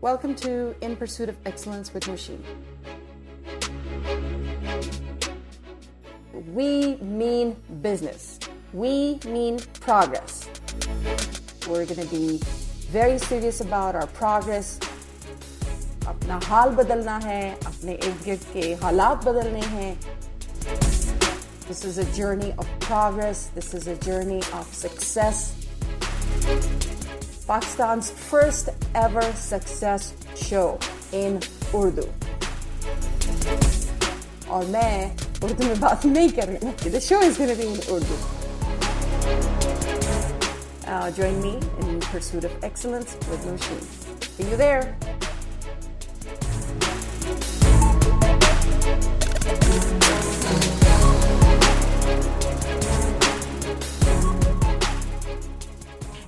Welcome to In Pursuit of Excellence with Machine. We mean business. We mean progress. We're going to be very serious about our progress. अपना हाल बदलना है अपने इर्द गिर्द के हालात बदलने हैं This is a journey of progress. This is a journey of success. Pakistan's first ever success show in Urdu. और मैं उर्दू में बात नहीं कर रही हूँ The show is going to be in Urdu. Uh, join me in pursuit of excellence with Nosheen. See you there.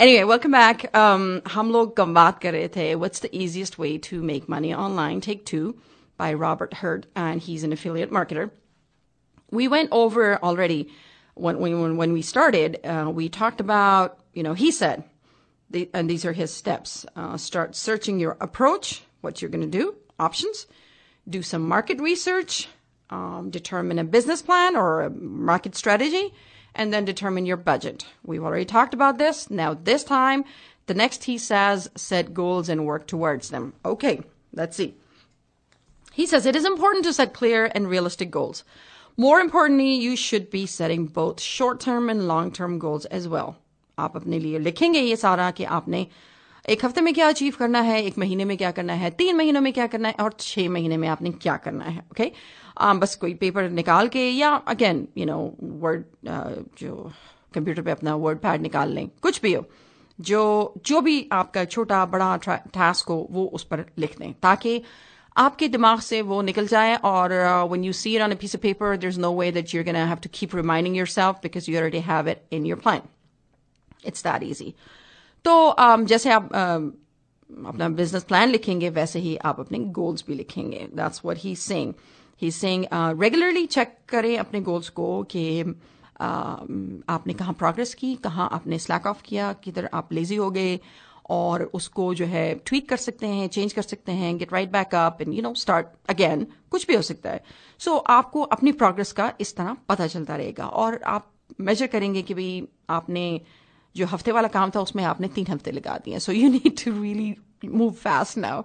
Anyway, welcome back. Um, हम लोग बात कर रहे थे What's the easiest way to make money online? Take two by Robert Hurt, and he's an affiliate marketer. We went over already when when when we started. Uh, we talked about you know he said, the, and these are his steps. Uh, start searching your approach, what you're going to do, options. Do some market research. Um, determine a business plan or a market strategy and then determine your budget. We've already talked about this. Now, this time, the next he says, set goals and work towards them. Okay, let's see. He says it is important to set clear and realistic goals. More importantly, you should be setting both short-term and long-term goals as well. आप अपने लिए लिखेंगे ये सारा कि आपने एक हफ्ते में क्या अचीव करना है एक महीने में क्या करना है तीन महीनों में क्या करना है और छह महीने में आपने क्या करना है ओके okay? Um, बस कोई पेपर निकाल के या अगेन यू नो वर्ड जो कंप्यूटर पे अपना वर्ड पैड निकाल लें कुछ भी हो जो जो भी आपका छोटा बड़ा टास्क हो वो उस पर लिख दें ताकि आपके दिमाग से वो निकल जाए और when you see it on a piece of paper there is no way that you are gonna have to keep reminding yourself because you already have it in your plan it's that easy तो um, जैसे आप um, अपना business plan लिखेंगे वैसे ही आप अपने goals भी लिखेंगे. That's what he saying he saying regularly check करें अपने गोल्स को कि uh, आपने कहाँ प्रोग्रेस की कहाँ आपने स्लैक ऑफ़ किया किधर आप लेजी हो गए और उसको जो है ट्वीट कर सकते हैं चेंज कर सकते हैं get right back up and you know start again कुछ भी हो सकता है। सो so, आपको अपनी प्रोग्रेस का इस तरह पता चलता रहेगा और आप मेजर करेंगे कि भाई आपने जो हफ़्ते वाला काम था उसमें आपने तीन हफ़्ते लगा दिए। So you need to really move fast now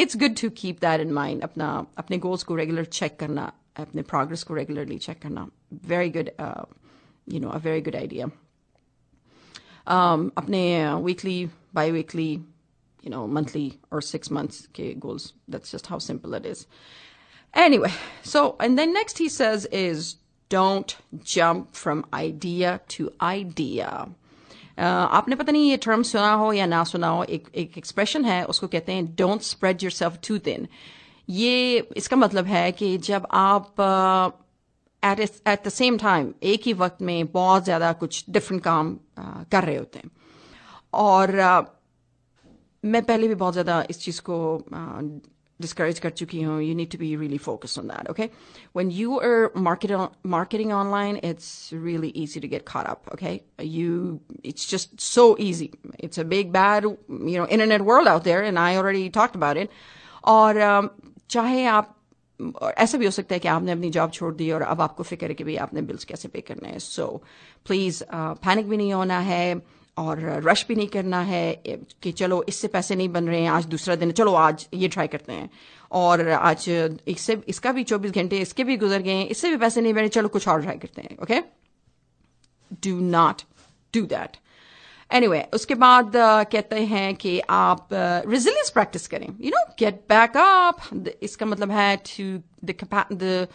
it's good to keep that in mind अपना अपने गोल्स को रेगुलर चेक करना अपने प्रोग्रेस को रेगुलरली चेक करना very good you know a very good idea अपने weekly by weekly you know, monthly or six months okay, goals. That's just how simple it is. Anyway, so, and then next he says is don't jump from idea to idea. आपने पता नहीं ये term सुना हो या ना सुना हो एक एक एक्सप्रेशन है उसको कहते हैं don't spread yourself too thin ये इसका मतलब है कि जब आप at at the same time एक ही वक्त में बहुत ज़्यादा कुछ डिफरेंट काम uh, कर रहे होते हैं। और uh, मैं पहले भी बहुत ज़्यादा इस चीज़ को discourage kar chuki hu you need to be really focused on that okay when you are marketing marketing online it's really easy to get caught up okay you it's just so easy it's a big bad you know internet world out there and i already talked about it और चाहे आप ऐसा भी हो सकता है कि आपने अपनी जॉब छोड़ दी और अब आपको फिक्र है कि भाई आपने बिल्स कैसे पे करने हैं सो प्लीज पैनिक भी नहीं होना है और रश भी नहीं करना है कि चलो इससे पैसे नहीं बन रहे हैं आज दूसरा दिन चलो आज ये ट्राई करते हैं। और आज इससे इसका भी चौबीस घंटे इसके भी गुजर गए इससे भी पैसे नहीं बने चलो कुछ और ट्राई करते हैं okay do not do that anyway उसके बाद uh, कहते हैं कि आप रेजिलियंस uh, प्रैक्टिस करें। You know get back up इसका मतलब है टू द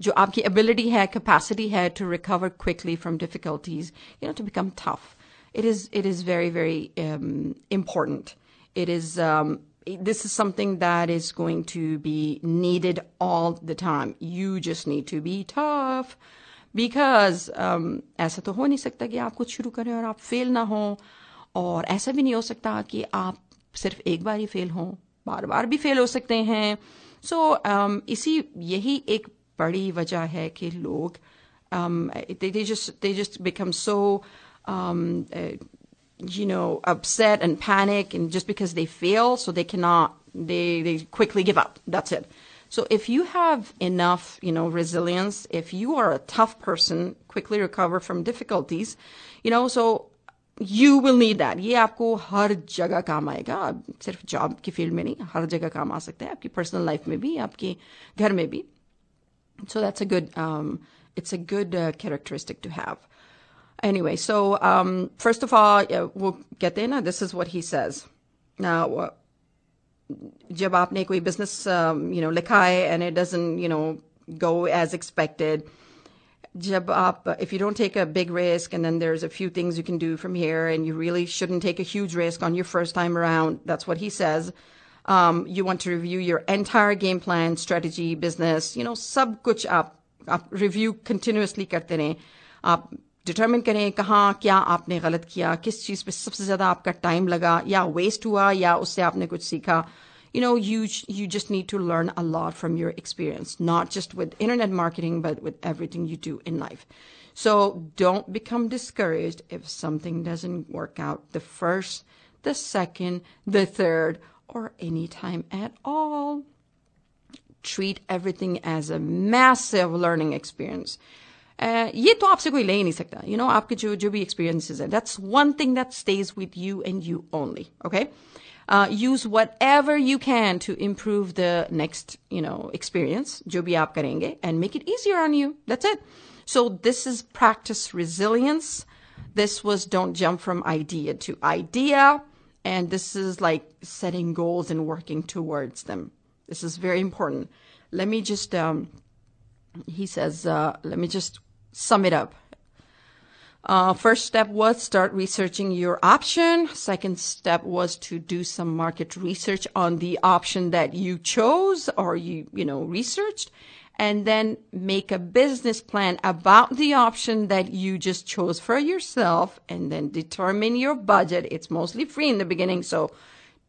जो आपकी एबिलिटी है कैपेसिटी है to recover quickly from difficulties you know to become tough it is it is very very um, important. It is um, this is something that is going to be needed all the time. You just need to be tough because um, ऐसा तो हो नहीं सकता कि आप कुछ शुरू करें और आप फेल ना हो और ऐसा भी नहीं हो सकता कि आप सिर्फ एक बार ही फेल हो बार बार भी फेल हो सकते हैं सो so, um, इसी यही एक बड़ी वजह है कि लोग um, they, they just they just become so um, uh, you know, upset and panic and just because they fail, so they cannot they they quickly give up. That's it. So if you have enough, you know, resilience, if you are a tough person, quickly recover from difficulties, you know, so you will need that. ये आपको हर जगह काम आएगा सिर्फ job की field में नहीं हर जगह काम आ सकता है आपकी पर्सनल लाइफ में भी आपके घर में भी so that's a good um, it's a good uh, characteristic to have anyway so um, first of all yeah, we'll get in this is what he says now uh, जब आपने कोई business um, you know लिखा है and it doesn't you know go as expected jab aap, if you don't take a big risk and then there's a few things you can do from here and you really shouldn't take a huge risk on your first time around that's what he says um, you want to review your entire game plan, strategy, business, you know, सब कुछ आप आप review continuously करते रहें आप determine करें कहाँ क्या आपने गलत किया किस चीज़ पे सबसे ज़्यादा आपका time लगा या waste हुआ या उससे आपने कुछ सीखा you know you you just need to learn a lot from your experience not just with internet marketing but with everything you do in life so don't become discouraged if something doesn't work out the first the second the third or any time at all. Treat everything as a massive learning experience. Uh, ये तो आपसे कोई ले ही नहीं सकता you know आपके जो जो भी experiences हैं that's one thing that stays with you and you only okay uh, use whatever you can to improve the next you know experience जो भी आप करेंगे and make it easier on you that's it so this is practice resilience this was don't jump from idea to idea and this is like setting goals and working towards them. This is very important. Let me just, um, he says, uh, let me just sum it up. Uh, first step was start researching your option. Second step was to do some market research on the option that you chose or you, you know, researched and then make a business plan about the option that you just chose for yourself and then determine your budget. It's mostly free in the beginning, so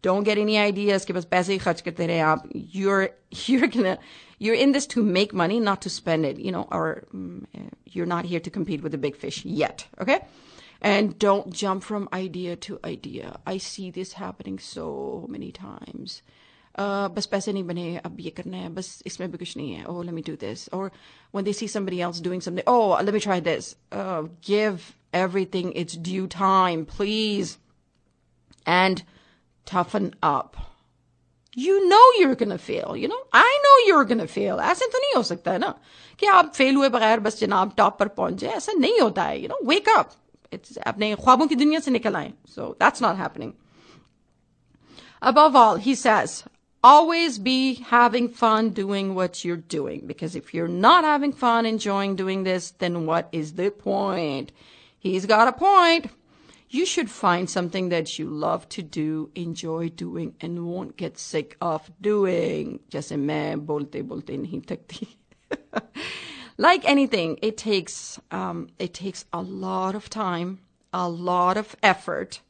don't get any ideas You're, you're gonna, you're in this to make money, not to spend it, you know, or mm, you're not here to compete with the big fish yet, okay? And don't jump from idea to idea. I see this happening so many times बस पैसे नहीं बने अब ये करना है बस इसमें भी कुछ नहीं है oh let me do this or when they see somebody else doing something oh let me try this uh, give everything its due time please and toughen up you know you're gonna fail you know I know you're gonna fail ऐसे तो नहीं हो सकता है ना कि आप fail हुए बगैर बस जनाब टॉप पर पहुंचे ऐसा नहीं होता है you know wake up it's अपने ख्वाबों की दुनिया से निकल आए so that's not happening above all he says always be having fun doing what you're doing. Because if you're not having fun enjoying doing this, then what is the point? He's got a point. you should find something that you love to do, enjoy doing, and won't get sick of doing. Just a me bolte. Like anything, it takes um, it takes a lot of time, a lot of effort,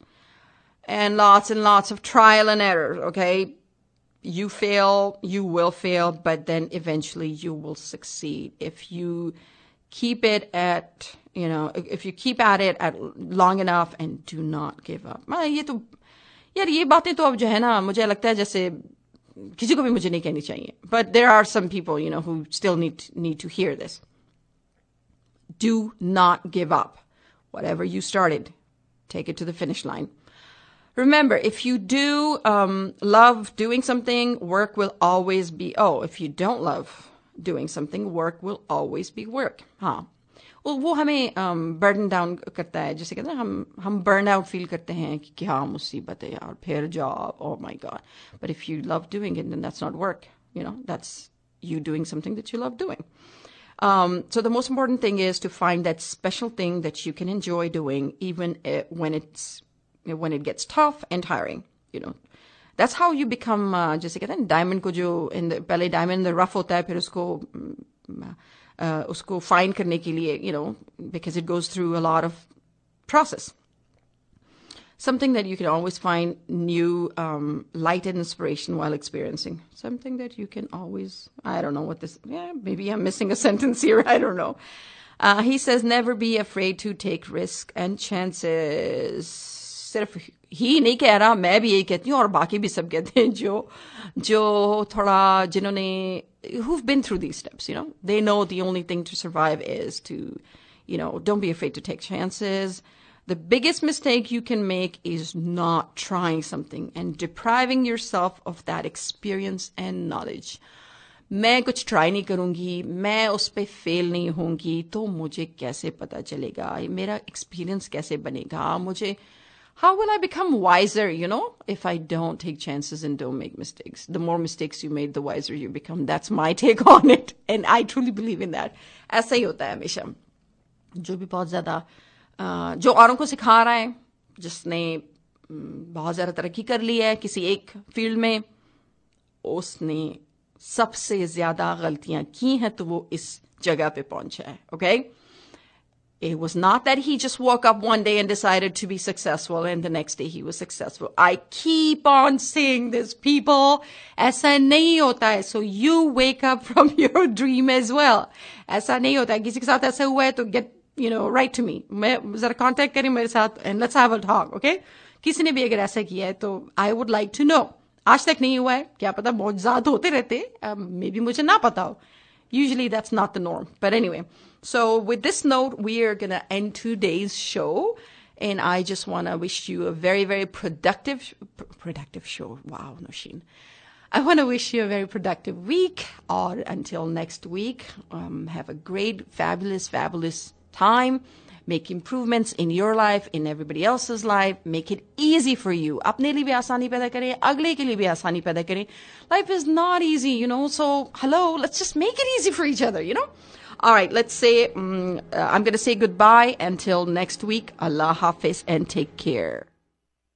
and lots and lots of trial and error. Okay, you fail, you will fail, but then eventually you will succeed if you keep it at, you know, if you keep at it at long enough and do not give up. ये तो यार ये बातें तो अब जो है ना मुझे लगता है जैसे किसी को भी मुझे नहीं कहनी चाहिए but there are some people you know who still need need to hear this do not give up whatever you started take it to the finish line Remember, if you do um, love doing something, work will always be. Oh, if you don't love doing something, work will always be work. हाँ well, वो हमें um, burden down करता है जैसे कहते हैं हम हम burn out feel करते हैं कि क्या मुसीबत है यार फिर job oh my god but if you love doing it then that's not work you know that's you doing something that you love doing um, so the most important thing is to find that special thing that you can enjoy doing even it, when it's when it gets tough and tiring, you know. That's how you become, uh, जैसे कहते हैं diamond को जो in the, पहले diamond rough होता है फिर उसको uh, उसको फाइंड करने के लिए you know because it goes through a lot of process. Something that you can always find new um, light and inspiration while experiencing. Something that you can always, I don't know what this, yeah, maybe I'm missing a sentence here, I don't know. Uh, he says, never be afraid to take risks and chances सिर्फ ही नहीं कह रहा मैं भी यही कहती हूँ और बाकी भी सब कहते हैं जो जो थोड़ा जिन्होंने who've been through these steps you know they know the only thing to survive is to you know don't be afraid to take chances the biggest mistake you can make is not trying something and depriving yourself of that experience and knowledge मैं कुछ try नहीं करूंगी मैं उस पर fail नहीं होंगी तो मुझे कैसे पता चलेगा मेरा एक्सपीरियंस कैसे बनेगा मुझे how will I become wiser, you know, if I don't take chances and don't make mistakes? The more mistakes you made, the wiser you become. That's my take on it. And I truly believe in that. ऐसा ही होता है हमेशा जो भी बहुत ज़्यादा जो औरों को सिखा रहा है जिसने बहुत ज़्यादा तरक्की कर ली है किसी एक फ़ील्ड में उसने सबसे ज़्यादा गलतियाँ की हैं तो वो इस जगह पे पहुँचा है okay It was not that he just woke up one day and decided to be successful and the next day he was successful. I keep on saying this, people. ऐसा नहीं होता है. So you wake up from your dream as well. ऐसा नहीं होता है. किसी के साथ ऐसा हुआ है तो get, you know, write to me. मैं जरा contact करें मेरे साथ and let's have a talk, okay? किसी ने भी अगर ऐसा किया है तो I would like to know. आज तक नहीं हुआ है क्या पता बहुत ज्यादा होते रहते मे बी मुझे ना पता हो usually that's not the norm but anyway so with this note we are going to end today's show and i just want to wish you a very very productive productive show wow Nosheen. I want to wish you a very productive week or until next week. Um, have a great, fabulous, fabulous time make improvements in your life, in everybody else's life, make it easy for you. अपने लिए भी आसानी पैदा करें, अगले के लिए भी आसानी पैदा करें. Life is not easy, you know, so hello, let's just make it easy for each other, you know. All right, let's say, um, uh, I'm going to say goodbye until next week. Allah Hafiz and take care.